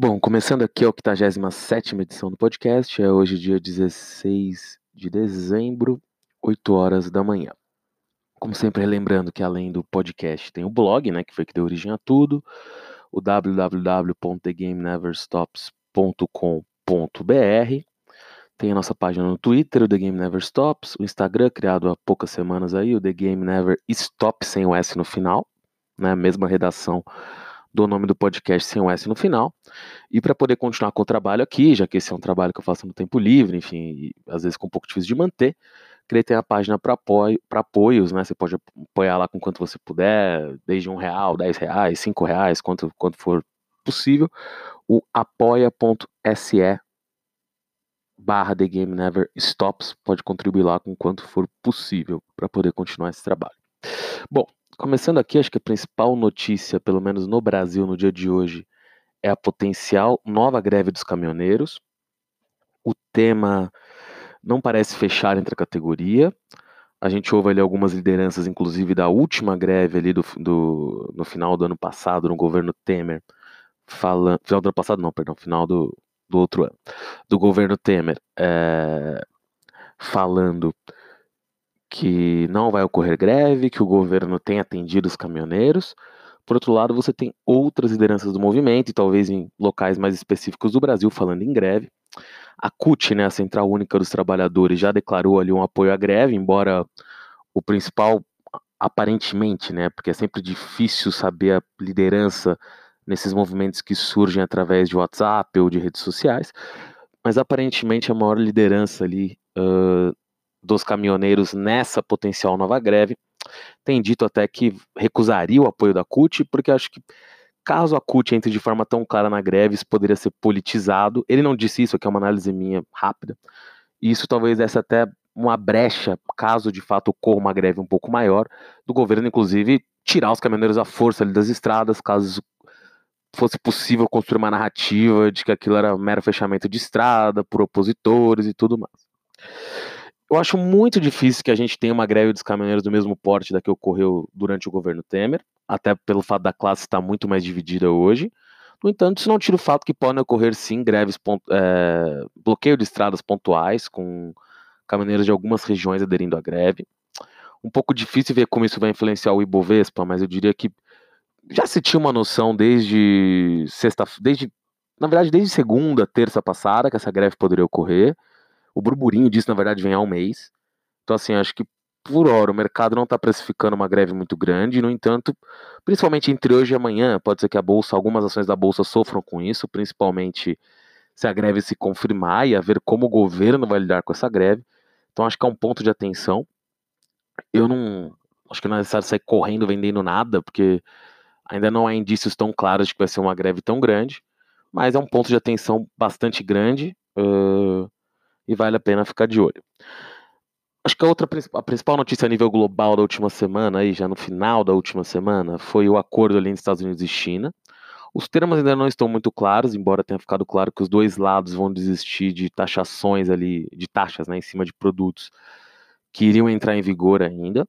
Bom, começando aqui a 87 edição do podcast, é hoje dia 16 de dezembro, 8 horas da manhã. Como sempre, lembrando que além do podcast tem o blog, né, que foi que deu origem a tudo, o www.thegameneverstops.com.br. Tem a nossa página no Twitter, o The Game Never Stops, o Instagram, criado há poucas semanas aí, o The Game Never Stop, sem o S no final, né, mesma redação do nome do podcast sem o S no final. E para poder continuar com o trabalho aqui, já que esse é um trabalho que eu faço no tempo livre, enfim, às vezes com um pouco difícil de manter, criei a página para apoio, apoios, né? Você pode apoiar lá com quanto você puder, desde um real, dez reais, cinco reais, quanto, quanto for possível. O apoia.se barra The Game Never Stops pode contribuir lá com quanto for possível para poder continuar esse trabalho. Bom, Começando aqui, acho que a principal notícia, pelo menos no Brasil no dia de hoje, é a potencial nova greve dos caminhoneiros. O tema não parece fechar entre a categoria. A gente ouve ali algumas lideranças, inclusive da última greve ali do, do no final do ano passado, no governo Temer, falando. Final do ano passado, não, perdão, final do, do outro ano, do governo Temer, é, falando que não vai ocorrer greve, que o governo tem atendido os caminhoneiros. Por outro lado, você tem outras lideranças do movimento, e talvez em locais mais específicos do Brasil, falando em greve. A CUT, né, a Central Única dos Trabalhadores, já declarou ali um apoio à greve, embora o principal, aparentemente, né, porque é sempre difícil saber a liderança nesses movimentos que surgem através de WhatsApp ou de redes sociais, mas aparentemente a maior liderança ali uh, dos caminhoneiros nessa potencial nova greve, tem dito até que recusaria o apoio da CUT, porque acho que caso a CUT entre de forma tão clara na greve, isso poderia ser politizado. Ele não disse isso, aqui é uma análise minha rápida. Isso talvez desse até uma brecha, caso de fato ocorra uma greve um pouco maior, do governo, inclusive, tirar os caminhoneiros à força das estradas, caso fosse possível construir uma narrativa de que aquilo era mero fechamento de estrada por opositores e tudo mais. Eu acho muito difícil que a gente tenha uma greve dos caminhoneiros do mesmo porte da que ocorreu durante o governo Temer, até pelo fato da classe estar muito mais dividida hoje. No entanto, isso não tira o fato que podem ocorrer sim greves, é, bloqueio de estradas pontuais, com caminhoneiros de algumas regiões aderindo à greve. Um pouco difícil ver como isso vai influenciar o Ibovespa, mas eu diria que já se tinha uma noção desde sexta, desde na verdade desde segunda, terça passada que essa greve poderia ocorrer. O burburinho disso, na verdade, vem há um mês. Então, assim, acho que por hora o mercado não está precificando uma greve muito grande. No entanto, principalmente entre hoje e amanhã, pode ser que a bolsa, algumas ações da bolsa sofram com isso, principalmente se a greve se confirmar e a ver como o governo vai lidar com essa greve. Então, acho que é um ponto de atenção. Eu não acho que não é necessário sair correndo vendendo nada, porque ainda não há indícios tão claros de que vai ser uma greve tão grande, mas é um ponto de atenção bastante grande. Uh, e vale a pena ficar de olho. Acho que a outra a principal notícia a nível global da última semana, aí já no final da última semana, foi o acordo ali entre Estados Unidos e China. Os termos ainda não estão muito claros, embora tenha ficado claro que os dois lados vão desistir de taxações ali, de taxas, né, em cima de produtos que iriam entrar em vigor ainda.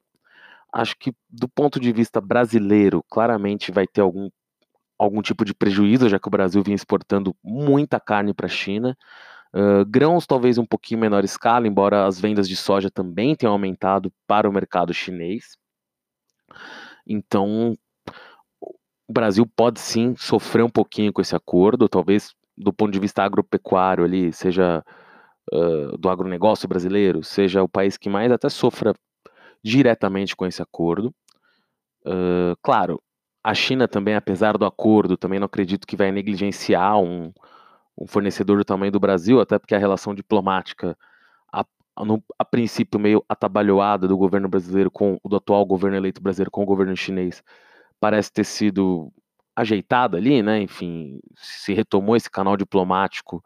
Acho que do ponto de vista brasileiro, claramente vai ter algum algum tipo de prejuízo, já que o Brasil vinha exportando muita carne para a China. Uh, grãos talvez um pouquinho menor escala, embora as vendas de soja também tenham aumentado para o mercado chinês. Então, o Brasil pode sim sofrer um pouquinho com esse acordo, talvez do ponto de vista agropecuário ali, seja uh, do agronegócio brasileiro, seja o país que mais até sofra diretamente com esse acordo. Uh, claro, a China também, apesar do acordo, também não acredito que vai negligenciar um, um fornecedor do tamanho do Brasil, até porque a relação diplomática, a, no, a princípio meio atabalhoada do governo brasileiro com o atual governo eleito brasileiro com o governo chinês, parece ter sido ajeitada ali, né? Enfim, se retomou esse canal diplomático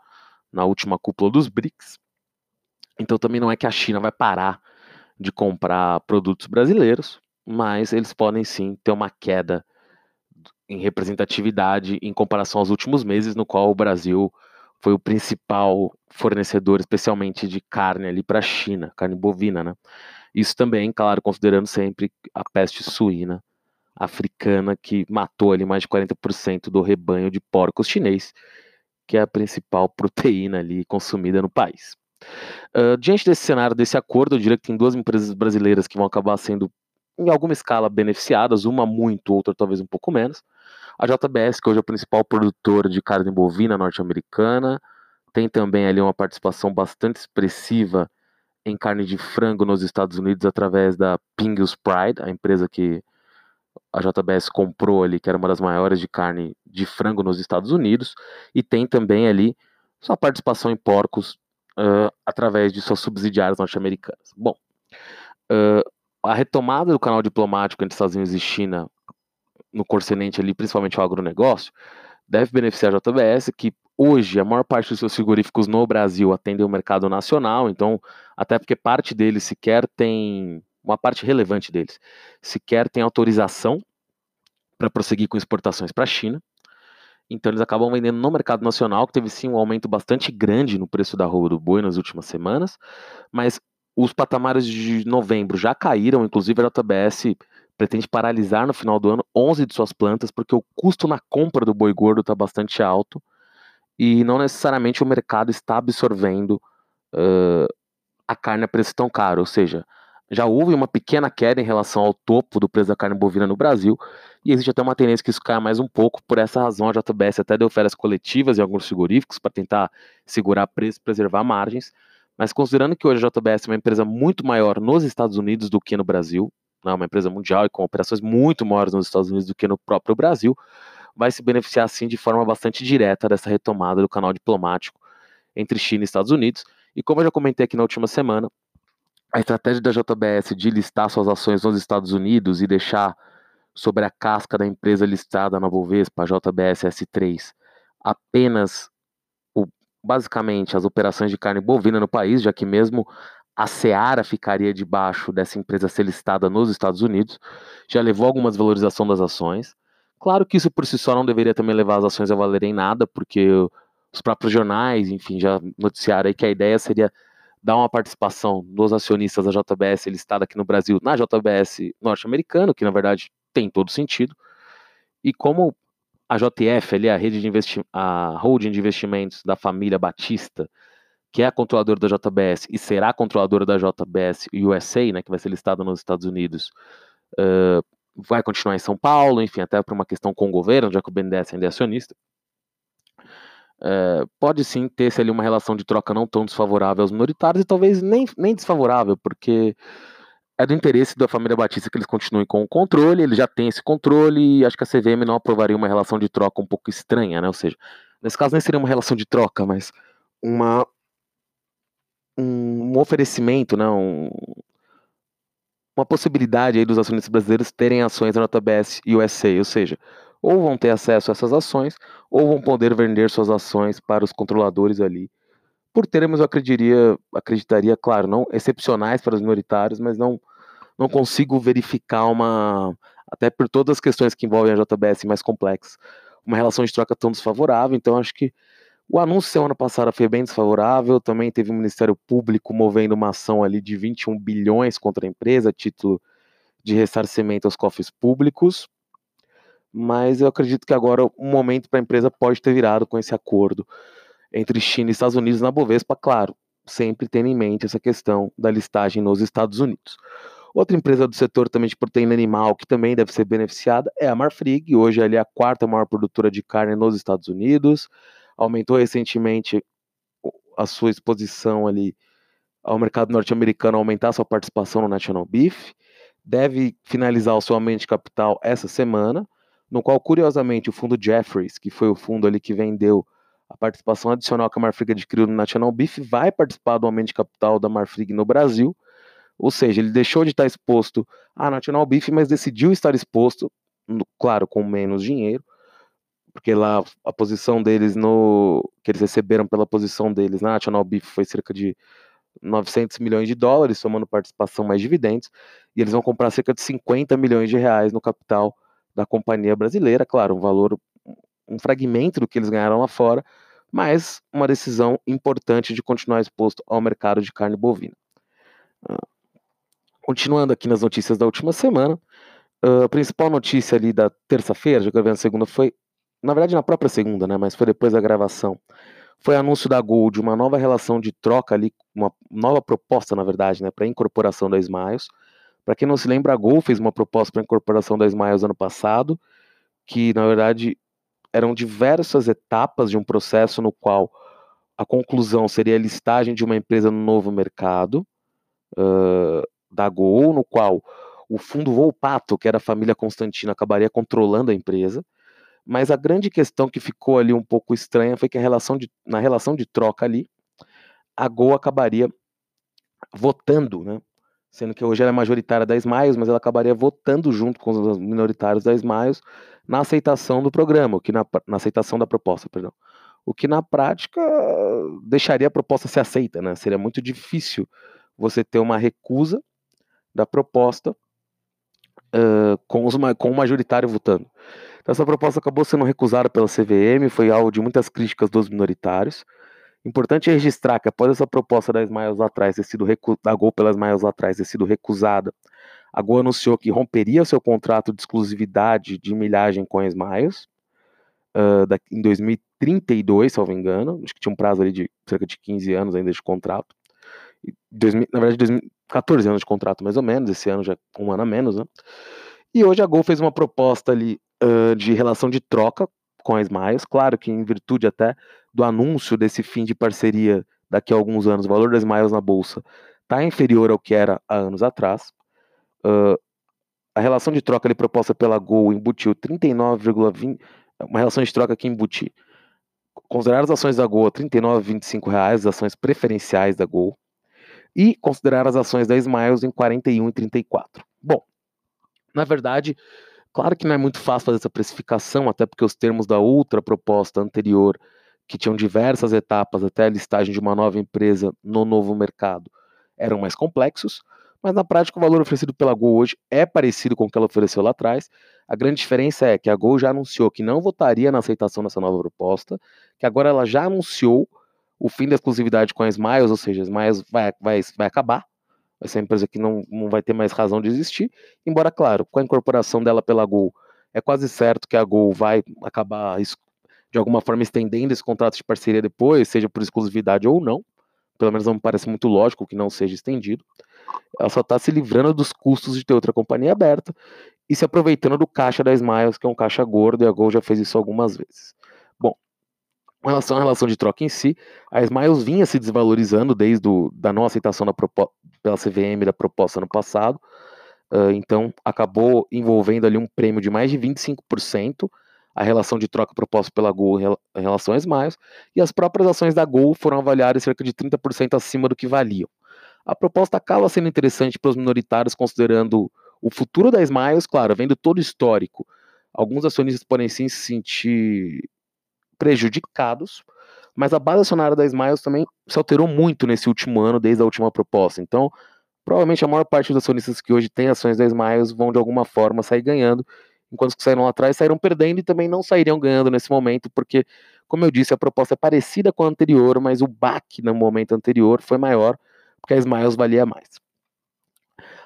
na última cúpula dos BRICS. Então também não é que a China vai parar de comprar produtos brasileiros, mas eles podem sim ter uma queda em representatividade em comparação aos últimos meses, no qual o Brasil foi o principal fornecedor, especialmente de carne ali para a China, carne bovina, né? Isso também, claro, considerando sempre a peste suína africana que matou ali mais de 40% do rebanho de porcos chinês, que é a principal proteína ali consumida no país. Uh, diante desse cenário, desse acordo, eu diria que tem duas empresas brasileiras que vão acabar sendo, em alguma escala, beneficiadas, uma muito, outra talvez um pouco menos. A JBS, que hoje é o principal produtor de carne bovina norte-americana, tem também ali uma participação bastante expressiva em carne de frango nos Estados Unidos através da Pingles Pride, a empresa que a JBS comprou ali, que era uma das maiores de carne de frango nos Estados Unidos, e tem também ali sua participação em porcos uh, através de suas subsidiárias norte-americanas. Bom, uh, a retomada do canal diplomático entre Estados Unidos e China no corcenente ali, principalmente o agronegócio, deve beneficiar a JBS, que hoje a maior parte dos seus frigoríficos no Brasil atendem o mercado nacional, então, até porque parte deles sequer tem, uma parte relevante deles, sequer tem autorização para prosseguir com exportações para a China. Então eles acabam vendendo no mercado nacional, que teve sim um aumento bastante grande no preço da roupa do boi nas últimas semanas, mas os patamares de novembro já caíram, inclusive a JBS pretende paralisar no final do ano 11 de suas plantas, porque o custo na compra do boi gordo está bastante alto e não necessariamente o mercado está absorvendo uh, a carne a preço tão caro, ou seja, já houve uma pequena queda em relação ao topo do preço da carne bovina no Brasil, e existe até uma tendência que isso caia mais um pouco. Por essa razão, a JBS até deu férias coletivas em alguns frigoríficos para tentar segurar preço e preservar margens. Mas considerando que hoje a JBS é uma empresa muito maior nos Estados Unidos do que no Brasil, né, uma empresa mundial e com operações muito maiores nos Estados Unidos do que no próprio Brasil, vai se beneficiar sim de forma bastante direta dessa retomada do canal diplomático entre China e Estados Unidos. E como eu já comentei aqui na última semana, a estratégia da JBS de listar suas ações nos Estados Unidos e deixar sobre a casca da empresa listada na Bovespa, a JBS S3, apenas o, basicamente as operações de carne bovina no país, já que mesmo a Seara ficaria debaixo dessa empresa ser listada nos Estados Unidos, já levou alguma desvalorização das ações. Claro que isso por si só não deveria também levar as ações a valerem nada, porque os próprios jornais, enfim, já noticiaram aí que a ideia seria dar uma participação dos acionistas da JBS listada aqui no Brasil na JBS norte-americano, que na verdade tem todo sentido. E como a JF, ali, a rede de a holding de investimentos da família Batista, que é a controladora da JBS e será controladora da JBS USA, né, que vai ser listada nos Estados Unidos, uh, vai continuar em São Paulo, enfim, até por uma questão com o governo, já que o BNDES ainda é acionista. Uh, pode sim ter-se ali uma relação de troca não tão desfavorável aos minoritários e talvez nem, nem desfavorável, porque é do interesse da família Batista que eles continuem com o controle, ele já tem esse controle e acho que a CVM não aprovaria uma relação de troca um pouco estranha, né? Ou seja, nesse caso nem seria uma relação de troca, mas uma um, oferecimento, né, um, uma possibilidade aí dos acionistas brasileiros terem ações na JBS USA, ou seja, ou vão ter acesso a essas ações, ou vão poder vender suas ações para os controladores ali, por termos, eu acreditaria, acreditaria, claro, não excepcionais para os minoritários, mas não, não consigo verificar uma, até por todas as questões que envolvem a JBS mais complexas, uma relação de troca tão desfavorável, então acho que o anúncio semana passada foi bem desfavorável, também teve o Ministério Público movendo uma ação ali de 21 bilhões contra a empresa, título de ressarcimento aos cofres públicos. Mas eu acredito que agora o momento para a empresa pode ter virado com esse acordo entre China e Estados Unidos na Bovespa, claro, sempre tendo em mente essa questão da listagem nos Estados Unidos. Outra empresa do setor também de proteína animal que também deve ser beneficiada é a Marfrig, hoje ela é a quarta maior produtora de carne nos Estados Unidos aumentou recentemente a sua exposição ali ao mercado norte-americano, aumentar sua participação no National Beef, deve finalizar o seu aumento de capital essa semana, no qual, curiosamente, o fundo Jefferies, que foi o fundo ali que vendeu a participação adicional que a Marfrig adquiriu no National Beef, vai participar do aumento de capital da Marfrig no Brasil, ou seja, ele deixou de estar exposto à National Beef, mas decidiu estar exposto, claro, com menos dinheiro, porque lá a posição deles no que eles receberam pela posição deles na National Beef foi cerca de 900 milhões de dólares, somando participação mais dividendos, e eles vão comprar cerca de 50 milhões de reais no capital da companhia brasileira, claro, um valor um fragmento do que eles ganharam lá fora, mas uma decisão importante de continuar exposto ao mercado de carne bovina. Uh, continuando aqui nas notícias da última semana, uh, a principal notícia ali da terça-feira, já que na segunda, foi na verdade na própria segunda, né, mas foi depois da gravação, foi anúncio da Gol de uma nova relação de troca ali, uma nova proposta, na verdade, né, para incorporação da Smiles. Para quem não se lembra, a Gol fez uma proposta para incorporação da Smiles ano passado, que na verdade eram diversas etapas de um processo no qual a conclusão seria a listagem de uma empresa no novo mercado uh, da Gol, no qual o fundo Volpato, que era a família Constantino, acabaria controlando a empresa. Mas a grande questão que ficou ali um pouco estranha foi que relação de, na relação de troca ali, a Gol acabaria votando, né? Sendo que hoje ela é majoritária da Smiles, mas ela acabaria votando junto com os minoritários da Smiles na aceitação do programa, o que na, na aceitação da proposta, perdão. O que na prática deixaria a proposta ser aceita, né? Seria muito difícil você ter uma recusa da proposta com, os, com o majoritário votando. Então, essa proposta acabou sendo recusada pela CVM, foi alvo de muitas críticas dos minoritários. Importante registrar que após essa proposta da Smiles atrás ter sido da Gol pelas lá atrás ter sido recusada, a Gol anunciou que romperia seu contrato de exclusividade de milhagem com a Smiles uh, em 2032, se não me engano. Acho que tinha um prazo ali de cerca de 15 anos ainda de contrato. 2000, na verdade, 2014 anos de contrato mais ou menos, esse ano já um ano a menos, né? E hoje a Gol fez uma proposta ali uh, de relação de troca com a Smiles. Claro que em virtude até do anúncio desse fim de parceria daqui a alguns anos, o valor das Smiles na bolsa está inferior ao que era há anos atrás. Uh, a relação de troca ali proposta pela Gol embutiu 39,20, uma relação de troca que embutiu considerar as ações da Gol 39,25 reais, as ações preferenciais da Gol, e considerar as ações da Smiles em R$ 41,34. Bom, na verdade, claro que não é muito fácil fazer essa precificação, até porque os termos da outra proposta anterior, que tinham diversas etapas até a listagem de uma nova empresa no novo mercado, eram mais complexos, mas na prática o valor oferecido pela Gol hoje é parecido com o que ela ofereceu lá atrás. A grande diferença é que a Gol já anunciou que não votaria na aceitação dessa nova proposta, que agora ela já anunciou o fim da exclusividade com a Smiles, ou seja, a Smiles vai, vai, vai acabar, vai ser uma empresa que não, não vai ter mais razão de existir, embora, claro, com a incorporação dela pela Gol, é quase certo que a Gol vai acabar de alguma forma estendendo esse contrato de parceria depois, seja por exclusividade ou não, pelo menos não me parece muito lógico que não seja estendido. Ela só está se livrando dos custos de ter outra companhia aberta e se aproveitando do caixa da Smiles, que é um caixa gordo, e a Gol já fez isso algumas vezes. Com relação à relação de troca em si, a Smiles vinha se desvalorizando desde a da não aceitação da pela CVM da proposta no passado, uh, então acabou envolvendo ali um prêmio de mais de 25%, a relação de troca proposta pela Gol em relação às Smiles, e as próprias ações da Gol foram avaliadas cerca de 30% acima do que valiam. A proposta acaba sendo interessante para os minoritários, considerando o futuro da Smiles, claro, vendo todo o histórico. Alguns acionistas podem sim se sentir prejudicados, mas a base acionária da Smiles também se alterou muito nesse último ano, desde a última proposta. Então, provavelmente a maior parte dos acionistas que hoje têm ações da Smiles vão de alguma forma sair ganhando, enquanto os que saíram lá atrás saíram perdendo e também não sairiam ganhando nesse momento, porque, como eu disse, a proposta é parecida com a anterior, mas o baque no momento anterior foi maior, porque a Smiles valia mais.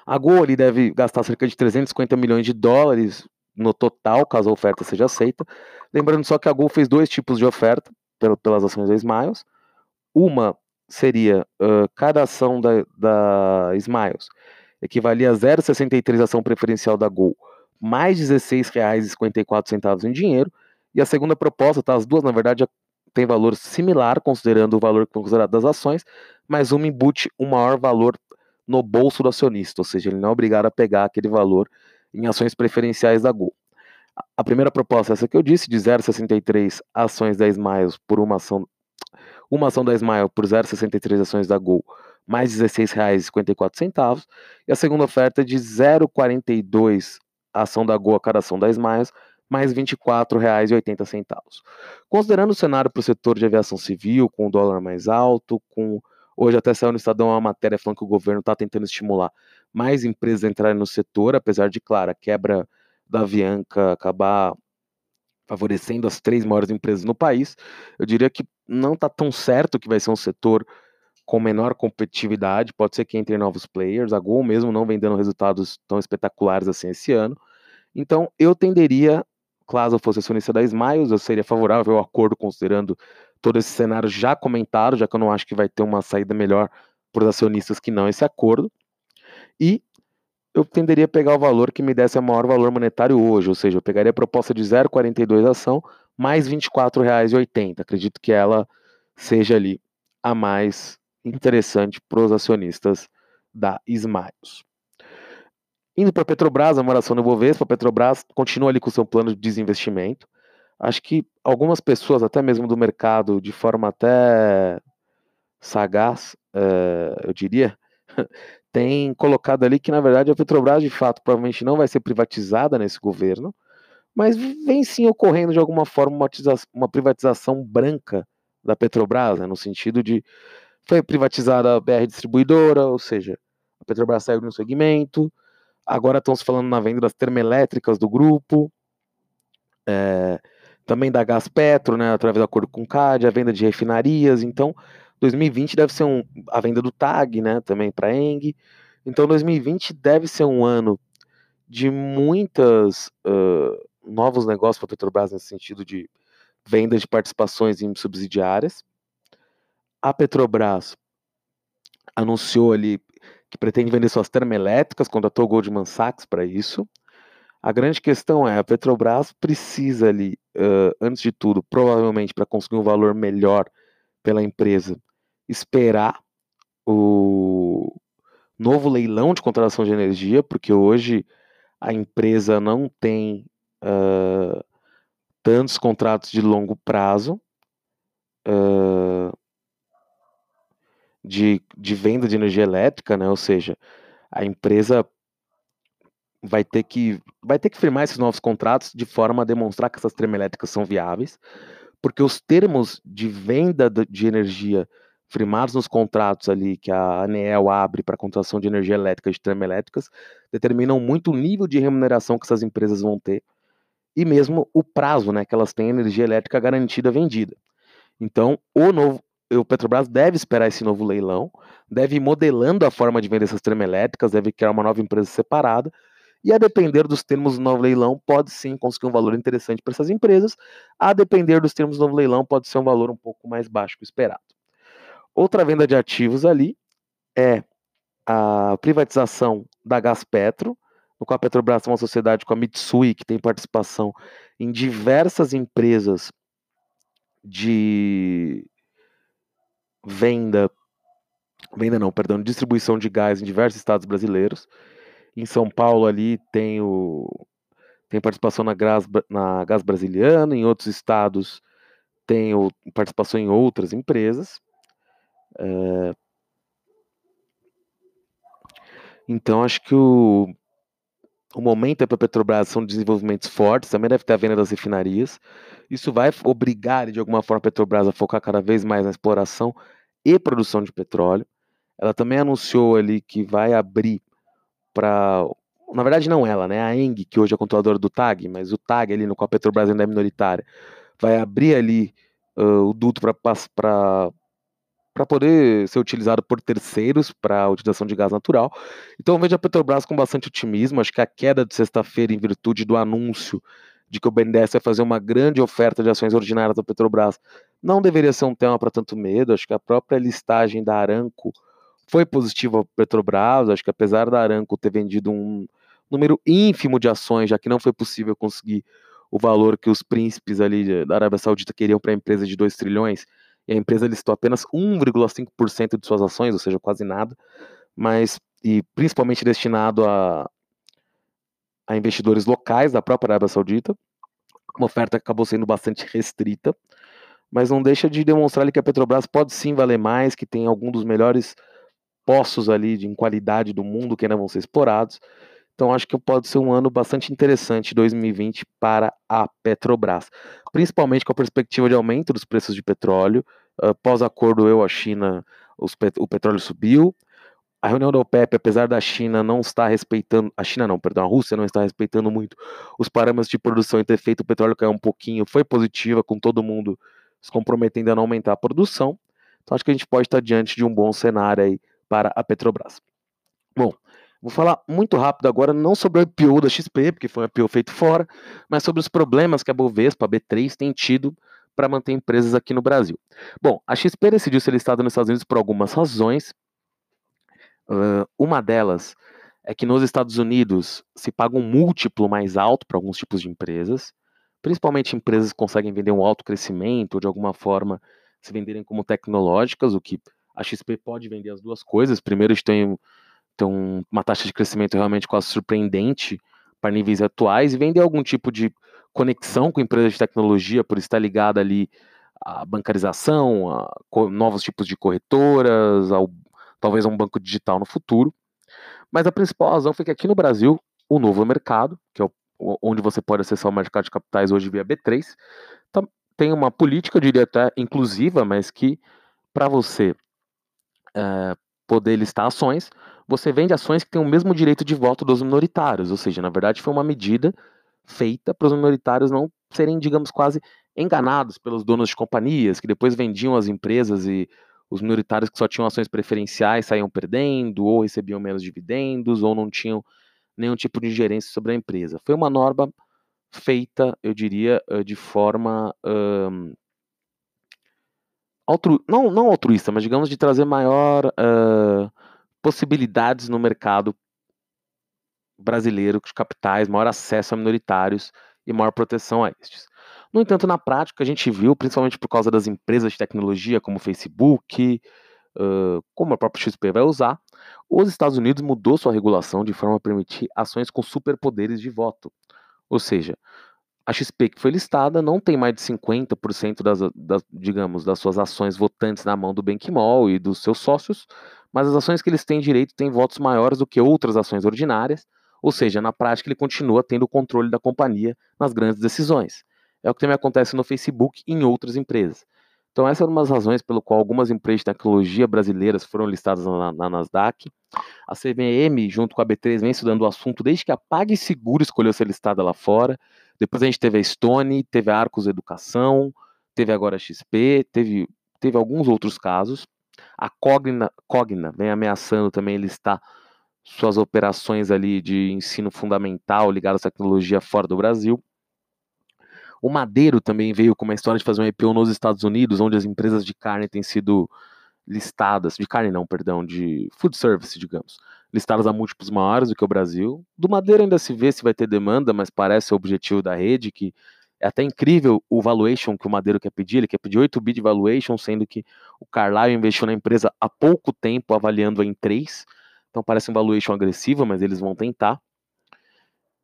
A Gol deve gastar cerca de 350 milhões de dólares no total, caso a oferta seja aceita. Lembrando só que a Gol fez dois tipos de oferta pelas ações da Smiles. Uma seria uh, cada ação da, da Smiles equivalia a 0,63 ação preferencial da Gol, mais R$ 16,54 em dinheiro. E a segunda proposta, tá, as duas na verdade tem valor similar, considerando o valor considerado das ações, mas uma embute um maior valor no bolso do acionista, ou seja, ele não é obrigado a pegar aquele valor em ações preferenciais da Gol. A primeira proposta é essa que eu disse, de 0,63 ações da Smiles por uma ação, uma ação da Smile por 0,63 ações da Gol, mais R$ 16,54. E a segunda oferta é de 0,42 ação da Gol a cada ação da Smiles, mais R$ 24,80. Considerando o cenário para o setor de aviação civil, com o dólar mais alto, com hoje até saiu no Estadão uma matéria falando que o governo está tentando estimular mais empresas entrarem no setor, apesar de, claro, a quebra da Avianca acabar favorecendo as três maiores empresas no país, eu diria que não está tão certo que vai ser um setor com menor competitividade, pode ser que entre novos players, a Gol mesmo não vem dando resultados tão espetaculares assim esse ano, então eu tenderia Claro, eu fosse acionista da Smiles, eu seria favorável ao acordo, considerando todo esse cenário já comentado, já que eu não acho que vai ter uma saída melhor para os acionistas que não esse acordo. E eu tenderia a pegar o valor que me desse o maior valor monetário hoje, ou seja, eu pegaria a proposta de 0,42 ação mais R$ 24,80. Acredito que ela seja ali a mais interessante para os acionistas da Smiles. Indo para a Petrobras, a moração do Bovespa, a Petrobras continua ali com seu plano de desinvestimento. Acho que algumas pessoas, até mesmo do mercado, de forma até sagaz, uh, eu diria, tem colocado ali que, na verdade, a Petrobras, de fato, provavelmente não vai ser privatizada nesse governo, mas vem sim ocorrendo de alguma forma uma, uma privatização branca da Petrobras, né, no sentido de foi privatizada a BR Distribuidora, ou seja, a Petrobras saiu no segmento, agora estão se falando na venda das termoelétricas do grupo, é, também da Gás Petro, né, através do acordo com o CAD, a venda de refinarias, então 2020 deve ser um, a venda do TAG, né, também para Eng, então 2020 deve ser um ano de muitas uh, novos negócios para a Petrobras nesse sentido de venda de participações em subsidiárias. A Petrobras anunciou ali que pretende vender suas termoelétricas, contratou o Goldman Sachs para isso. A grande questão é, a Petrobras precisa ali, uh, antes de tudo, provavelmente para conseguir um valor melhor pela empresa, esperar o novo leilão de contratação de energia, porque hoje a empresa não tem uh, tantos contratos de longo prazo uh, de, de venda de energia elétrica, né? Ou seja, a empresa vai ter que vai ter que firmar esses novos contratos de forma a demonstrar que essas termoelétricas são viáveis, porque os termos de venda de energia firmados nos contratos ali que a ANEEL abre para a contratação de energia elétrica de termoelétricas determinam muito o nível de remuneração que essas empresas vão ter e mesmo o prazo, né, que elas têm energia elétrica garantida vendida. Então, o novo o Petrobras deve esperar esse novo leilão, deve ir modelando a forma de vender essas termoelétricas, deve criar uma nova empresa separada, e a depender dos termos do novo leilão, pode sim conseguir um valor interessante para essas empresas, a depender dos termos do novo leilão, pode ser um valor um pouco mais baixo que o esperado. Outra venda de ativos ali é a privatização da Gaspetro, no qual a Petrobras é uma sociedade com a Mitsui, que tem participação em diversas empresas de venda, venda não, perdão, distribuição de gás em diversos estados brasileiros. Em São Paulo ali tem o tem participação na Gás, na Gás Brasiliana, em outros estados tem o, participação em outras empresas. É... Então acho que o o momento é para a Petrobras são desenvolvimentos fortes, também deve ter a venda das refinarias. Isso vai obrigar, de alguma forma, a Petrobras a focar cada vez mais na exploração e produção de petróleo. Ela também anunciou ali que vai abrir para. Na verdade, não ela, né? A Eng, que hoje é controladora do TAG, mas o TAG ali, no qual a Petrobras ainda é minoritária, vai abrir ali uh, o duto para para poder ser utilizado por terceiros para a utilização de gás natural. Então eu vejo a Petrobras com bastante otimismo. Acho que a queda de sexta-feira, em virtude do anúncio de que o BNDES vai fazer uma grande oferta de ações ordinárias da Petrobras, não deveria ser um tema para tanto medo. Acho que a própria listagem da Aranco foi positiva para a Petrobras. Acho que apesar da Aranco ter vendido um número ínfimo de ações, já que não foi possível conseguir o valor que os príncipes ali da Arábia Saudita queriam para a empresa de 2 trilhões, e a empresa listou apenas 1,5% de suas ações, ou seja, quase nada, mas e principalmente destinado a, a investidores locais da própria Arábia Saudita, uma oferta que acabou sendo bastante restrita, mas não deixa de demonstrar que a Petrobras pode sim valer mais, que tem algum dos melhores poços ali de, em qualidade do mundo que ainda vão ser explorados. Então acho que pode ser um ano bastante interessante 2020 para a Petrobras, principalmente com a perspectiva de aumento dos preços de petróleo. Uh, Pós-acordo eu a China, pet o petróleo subiu. A reunião da OPEP, apesar da China não estar respeitando, a China não, perdão, a Rússia não está respeitando muito os parâmetros de produção e ter feito o petróleo cair um pouquinho, foi positiva, com todo mundo se comprometendo a não aumentar a produção. Então acho que a gente pode estar diante de um bom cenário aí para a Petrobras. Bom, Vou falar muito rápido agora, não sobre o IPO da XP, porque foi um IPO feito fora, mas sobre os problemas que a Bovespa, a B3, tem tido para manter empresas aqui no Brasil. Bom, a XP decidiu ser listada nos Estados Unidos por algumas razões. Uh, uma delas é que nos Estados Unidos se paga um múltiplo mais alto para alguns tipos de empresas, principalmente empresas que conseguem vender um alto crescimento ou de alguma forma se venderem como tecnológicas, o que a XP pode vender as duas coisas. Primeiro, eles têm então, uma taxa de crescimento realmente quase surpreendente para níveis atuais e vender algum tipo de conexão com empresas de tecnologia por estar ligada ali à bancarização, a novos tipos de corretoras, ao, talvez a um banco digital no futuro. Mas a principal razão foi que aqui no Brasil, o novo mercado, que é o, onde você pode acessar o mercado de capitais hoje via B3, tá, tem uma política, eu diria até inclusiva, mas que para você é, poder listar ações, você vende ações que têm o mesmo direito de voto dos minoritários, ou seja, na verdade foi uma medida feita para os minoritários não serem, digamos, quase enganados pelos donos de companhias que depois vendiam as empresas e os minoritários que só tinham ações preferenciais saíam perdendo ou recebiam menos dividendos ou não tinham nenhum tipo de gerência sobre a empresa. Foi uma norma feita, eu diria, de forma um, altru, não, não altruísta, mas digamos de trazer maior uh, possibilidades no mercado brasileiro de capitais, maior acesso a minoritários e maior proteção a estes. No entanto, na prática, a gente viu, principalmente por causa das empresas de tecnologia como Facebook, uh, como a própria XP vai usar, os Estados Unidos mudou sua regulação de forma a permitir ações com superpoderes de voto. Ou seja, a XP que foi listada não tem mais de 50% das, das, digamos, das suas ações votantes na mão do Bankmall e dos seus sócios, mas as ações que eles têm direito têm votos maiores do que outras ações ordinárias, ou seja, na prática ele continua tendo o controle da companhia nas grandes decisões. É o que também acontece no Facebook e em outras empresas. Então essa é uma das razões pelo qual algumas empresas de tecnologia brasileiras foram listadas na, na Nasdaq. A CVM, junto com a B3, vem estudando o assunto desde que a PagSeguro escolheu ser listada lá fora. Depois a gente teve a Stone, teve a Arcos Educação, teve agora a XP, teve, teve alguns outros casos. A Cogna, Cogna vem ameaçando também listar suas operações ali de ensino fundamental ligadas à tecnologia fora do Brasil. O Madeiro também veio com uma história de fazer um IPO nos Estados Unidos, onde as empresas de carne têm sido listadas, de carne não, perdão, de food service, digamos, listadas a múltiplos maiores do que o Brasil. Do Madeiro ainda se vê se vai ter demanda, mas parece o objetivo da rede, que é até incrível o valuation que o Madeiro quer pedir. Ele quer pedir 8 bi de valuation, sendo que o Carlyle investiu na empresa há pouco tempo, avaliando-a em 3. Então parece um valuation agressivo, mas eles vão tentar.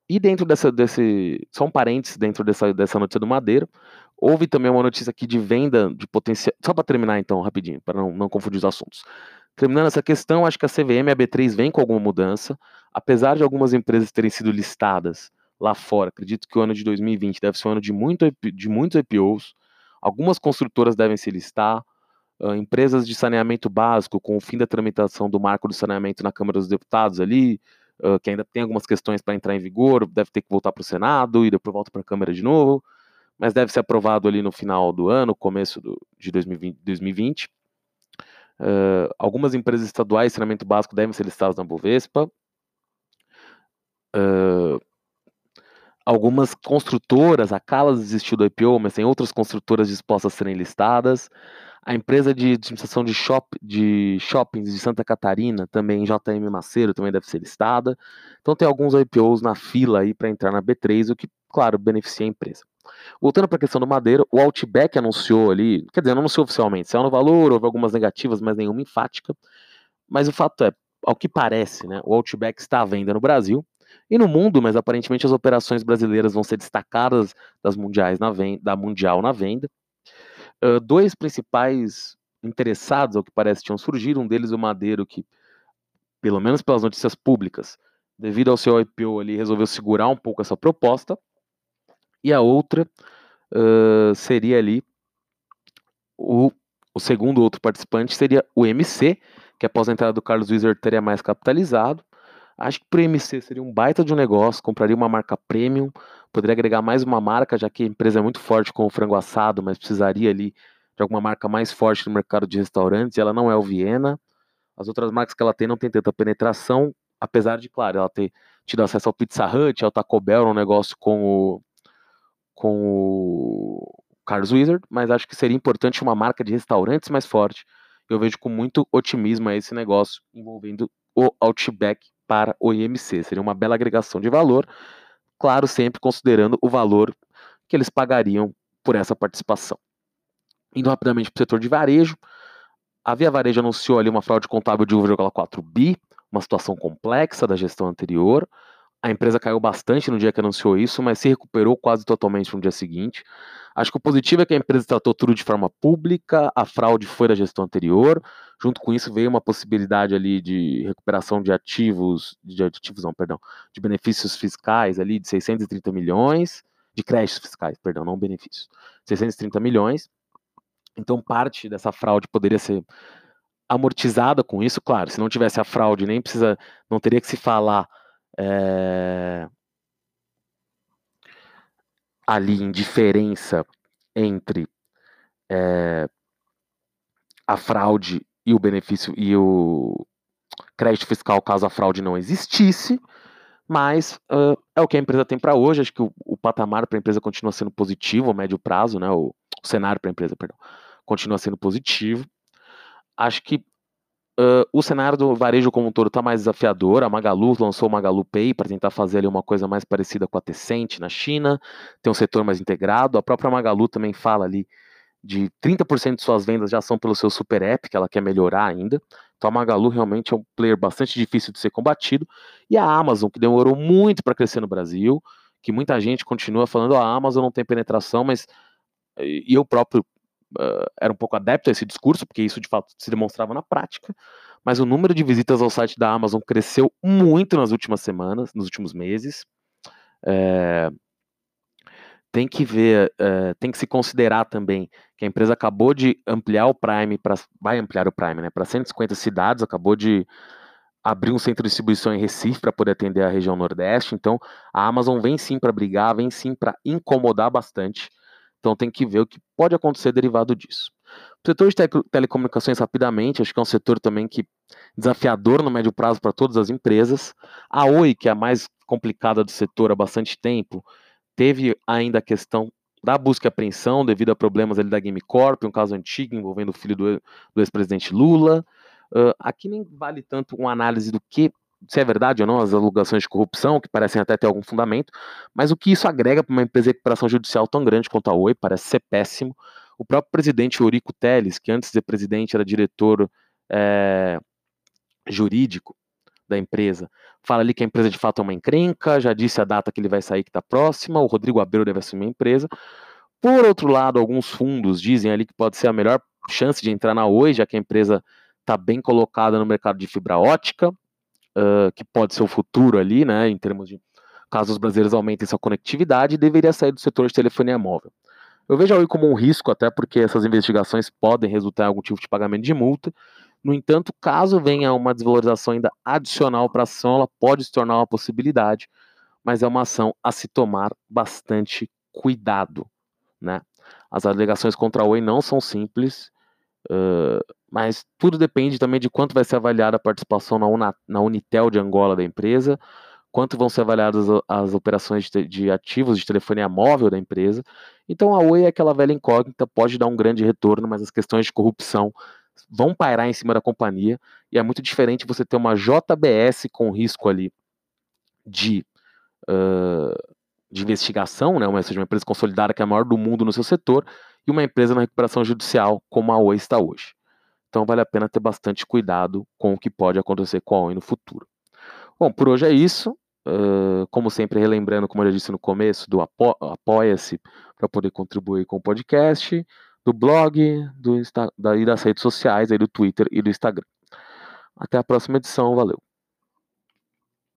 E dentro dessa, desse, só um parênteses dentro dessa, dessa notícia do Madeiro, houve também uma notícia aqui de venda de potencial. Só para terminar então, rapidinho, para não, não confundir os assuntos. Terminando essa questão, acho que a CVM e a B3 vem com alguma mudança, apesar de algumas empresas terem sido listadas lá fora. Acredito que o ano de 2020 deve ser um ano de, muito, de muitos IPOs. Algumas construtoras devem se listar. Empresas de saneamento básico, com o fim da tramitação do marco do saneamento na Câmara dos Deputados ali, que ainda tem algumas questões para entrar em vigor, deve ter que voltar para o Senado e depois volta para a Câmara de novo, mas deve ser aprovado ali no final do ano, começo do, de 2020. 2020. Uh, algumas empresas estaduais de saneamento básico devem ser listadas na Bovespa. Uh, algumas construtoras, a Calas desistiu do IPO, mas tem outras construtoras dispostas a serem listadas. A empresa de administração de, shop, de shoppings de Santa Catarina, também JM Maceiro, também deve ser listada. Então tem alguns IPOs na fila aí para entrar na B3, o que, claro, beneficia a empresa. Voltando para a questão do Madeira, o Outback anunciou ali, quer dizer, não anunciou oficialmente, saiu no valor, houve algumas negativas, mas nenhuma enfática. Mas o fato é, ao que parece, né, o Outback está à venda no Brasil, e no mundo, mas aparentemente as operações brasileiras vão ser destacadas das mundiais na venda, da mundial na venda. Dois principais interessados, ao que parece, tinham surgido. Um deles, o Madeiro, que, pelo menos pelas notícias públicas, devido ao seu IPO ali, resolveu segurar um pouco essa proposta. E a outra uh, seria ali o, o segundo outro participante seria o MC, que após a entrada do Carlos Wizard teria mais capitalizado. Acho que para o MC seria um baita de um negócio, compraria uma marca premium, poderia agregar mais uma marca, já que a empresa é muito forte com o frango assado, mas precisaria ali de alguma marca mais forte no mercado de restaurantes, e ela não é o Viena. As outras marcas que ela tem não tem tanta penetração. apesar de, claro, ela ter tido acesso ao Pizza Hut, ao Taco Bell, um negócio com o, com o Carlos Wizard, mas acho que seria importante uma marca de restaurantes mais forte. Eu vejo com muito otimismo esse negócio envolvendo o Outback para o IMC. Seria uma bela agregação de valor, claro, sempre considerando o valor que eles pagariam por essa participação. Indo rapidamente para o setor de varejo, a Via Varejo anunciou ali uma fraude contábil de 1,4 bi, uma situação complexa da gestão anterior. A empresa caiu bastante no dia que anunciou isso, mas se recuperou quase totalmente no dia seguinte. Acho que o positivo é que a empresa tratou tudo de forma pública, a fraude foi da gestão anterior. Junto com isso veio uma possibilidade ali de recuperação de ativos, de ativos não, perdão, de benefícios fiscais ali de 630 milhões, de créditos fiscais, perdão, não benefícios. 630 milhões. Então parte dessa fraude poderia ser amortizada com isso, claro, se não tivesse a fraude, nem precisa, não teria que se falar é, ali em diferença entre é, a fraude e o benefício e o crédito fiscal caso a fraude não existisse, mas uh, é o que a empresa tem para hoje. Acho que o, o patamar para a empresa continua sendo positivo, a médio prazo, né? O, o cenário para a empresa, perdão, continua sendo positivo. Acho que Uh, o cenário do varejo como um todo está mais desafiador. A Magalu lançou o Magalu Pay para tentar fazer ali uma coisa mais parecida com a Tencent na China, tem um setor mais integrado. A própria Magalu também fala ali de 30% de suas vendas já são pelo seu super app, que ela quer melhorar ainda. Então a Magalu realmente é um player bastante difícil de ser combatido. E a Amazon, que demorou muito para crescer no Brasil, que muita gente continua falando, a Amazon não tem penetração, mas e eu próprio uh, era um pouco adepto a esse discurso, porque isso de fato se demonstrava na prática, mas o número de visitas ao site da Amazon cresceu muito nas últimas semanas, nos últimos meses. É, tem que ver, é, tem que se considerar também que a empresa acabou de ampliar o Prime, pra, vai ampliar o Prime, né, para 150 cidades, acabou de abrir um centro de distribuição em Recife para poder atender a região Nordeste. Então, a Amazon vem sim para brigar, vem sim para incomodar bastante. Então tem que ver o que pode acontecer derivado disso. O setor de telecomunicações, rapidamente, acho que é um setor também que desafiador no médio prazo para todas as empresas. A Oi, que é a mais complicada do setor há bastante tempo, teve ainda a questão da busca e apreensão devido a problemas ali da Game Corp, um caso antigo envolvendo o filho do, do ex-presidente Lula. Uh, aqui nem vale tanto uma análise do que se é verdade ou não as alugações de corrupção, que parecem até ter algum fundamento, mas o que isso agrega para uma empresa de recuperação judicial tão grande quanto a Oi parece ser péssimo. O próprio presidente Eurico Teles, que antes de presidente era diretor é, jurídico da empresa, fala ali que a empresa de fato é uma encrenca, já disse a data que ele vai sair que está próxima, o Rodrigo Abreu deve assumir a empresa. Por outro lado, alguns fundos dizem ali que pode ser a melhor chance de entrar na Oi, já que a empresa está bem colocada no mercado de fibra ótica, uh, que pode ser o futuro ali, né, em termos de caso os brasileiros aumentem sua conectividade, deveria sair do setor de telefonia móvel. Eu vejo a Oi como um risco, até porque essas investigações podem resultar em algum tipo de pagamento de multa. No entanto, caso venha uma desvalorização ainda adicional para a ação, ela pode se tornar uma possibilidade, mas é uma ação a se tomar bastante cuidado. Né? As alegações contra a Oi não são simples, uh, mas tudo depende também de quanto vai ser avaliada a participação na, Una, na Unitel de Angola da empresa, quanto vão ser avaliadas as operações de, de, ativos de telefonia móvel da empresa. Então a Oi é aquela velha incógnita, pode dar um grande retorno, mas as questões de corrupção vão pairar em cima da companhia, e é muito diferente você ter uma JBS com risco ali de, uh, de investigação, né, ou seja, uma empresa consolidada que é a maior do mundo no seu setor, e uma empresa na recuperação judicial como a Oi está hoje. Então vale a pena ter bastante cuidado com o que pode acontecer com a ONU no futuro. Bom, por hoje é isso. Uh, como sempre, relembrando, como eu já disse no começo, do apo Apoia-se para poder contribuir com o podcast, do blog, do Insta da, e das redes sociais, aí do Twitter e do Instagram. Até a próxima edição, valeu.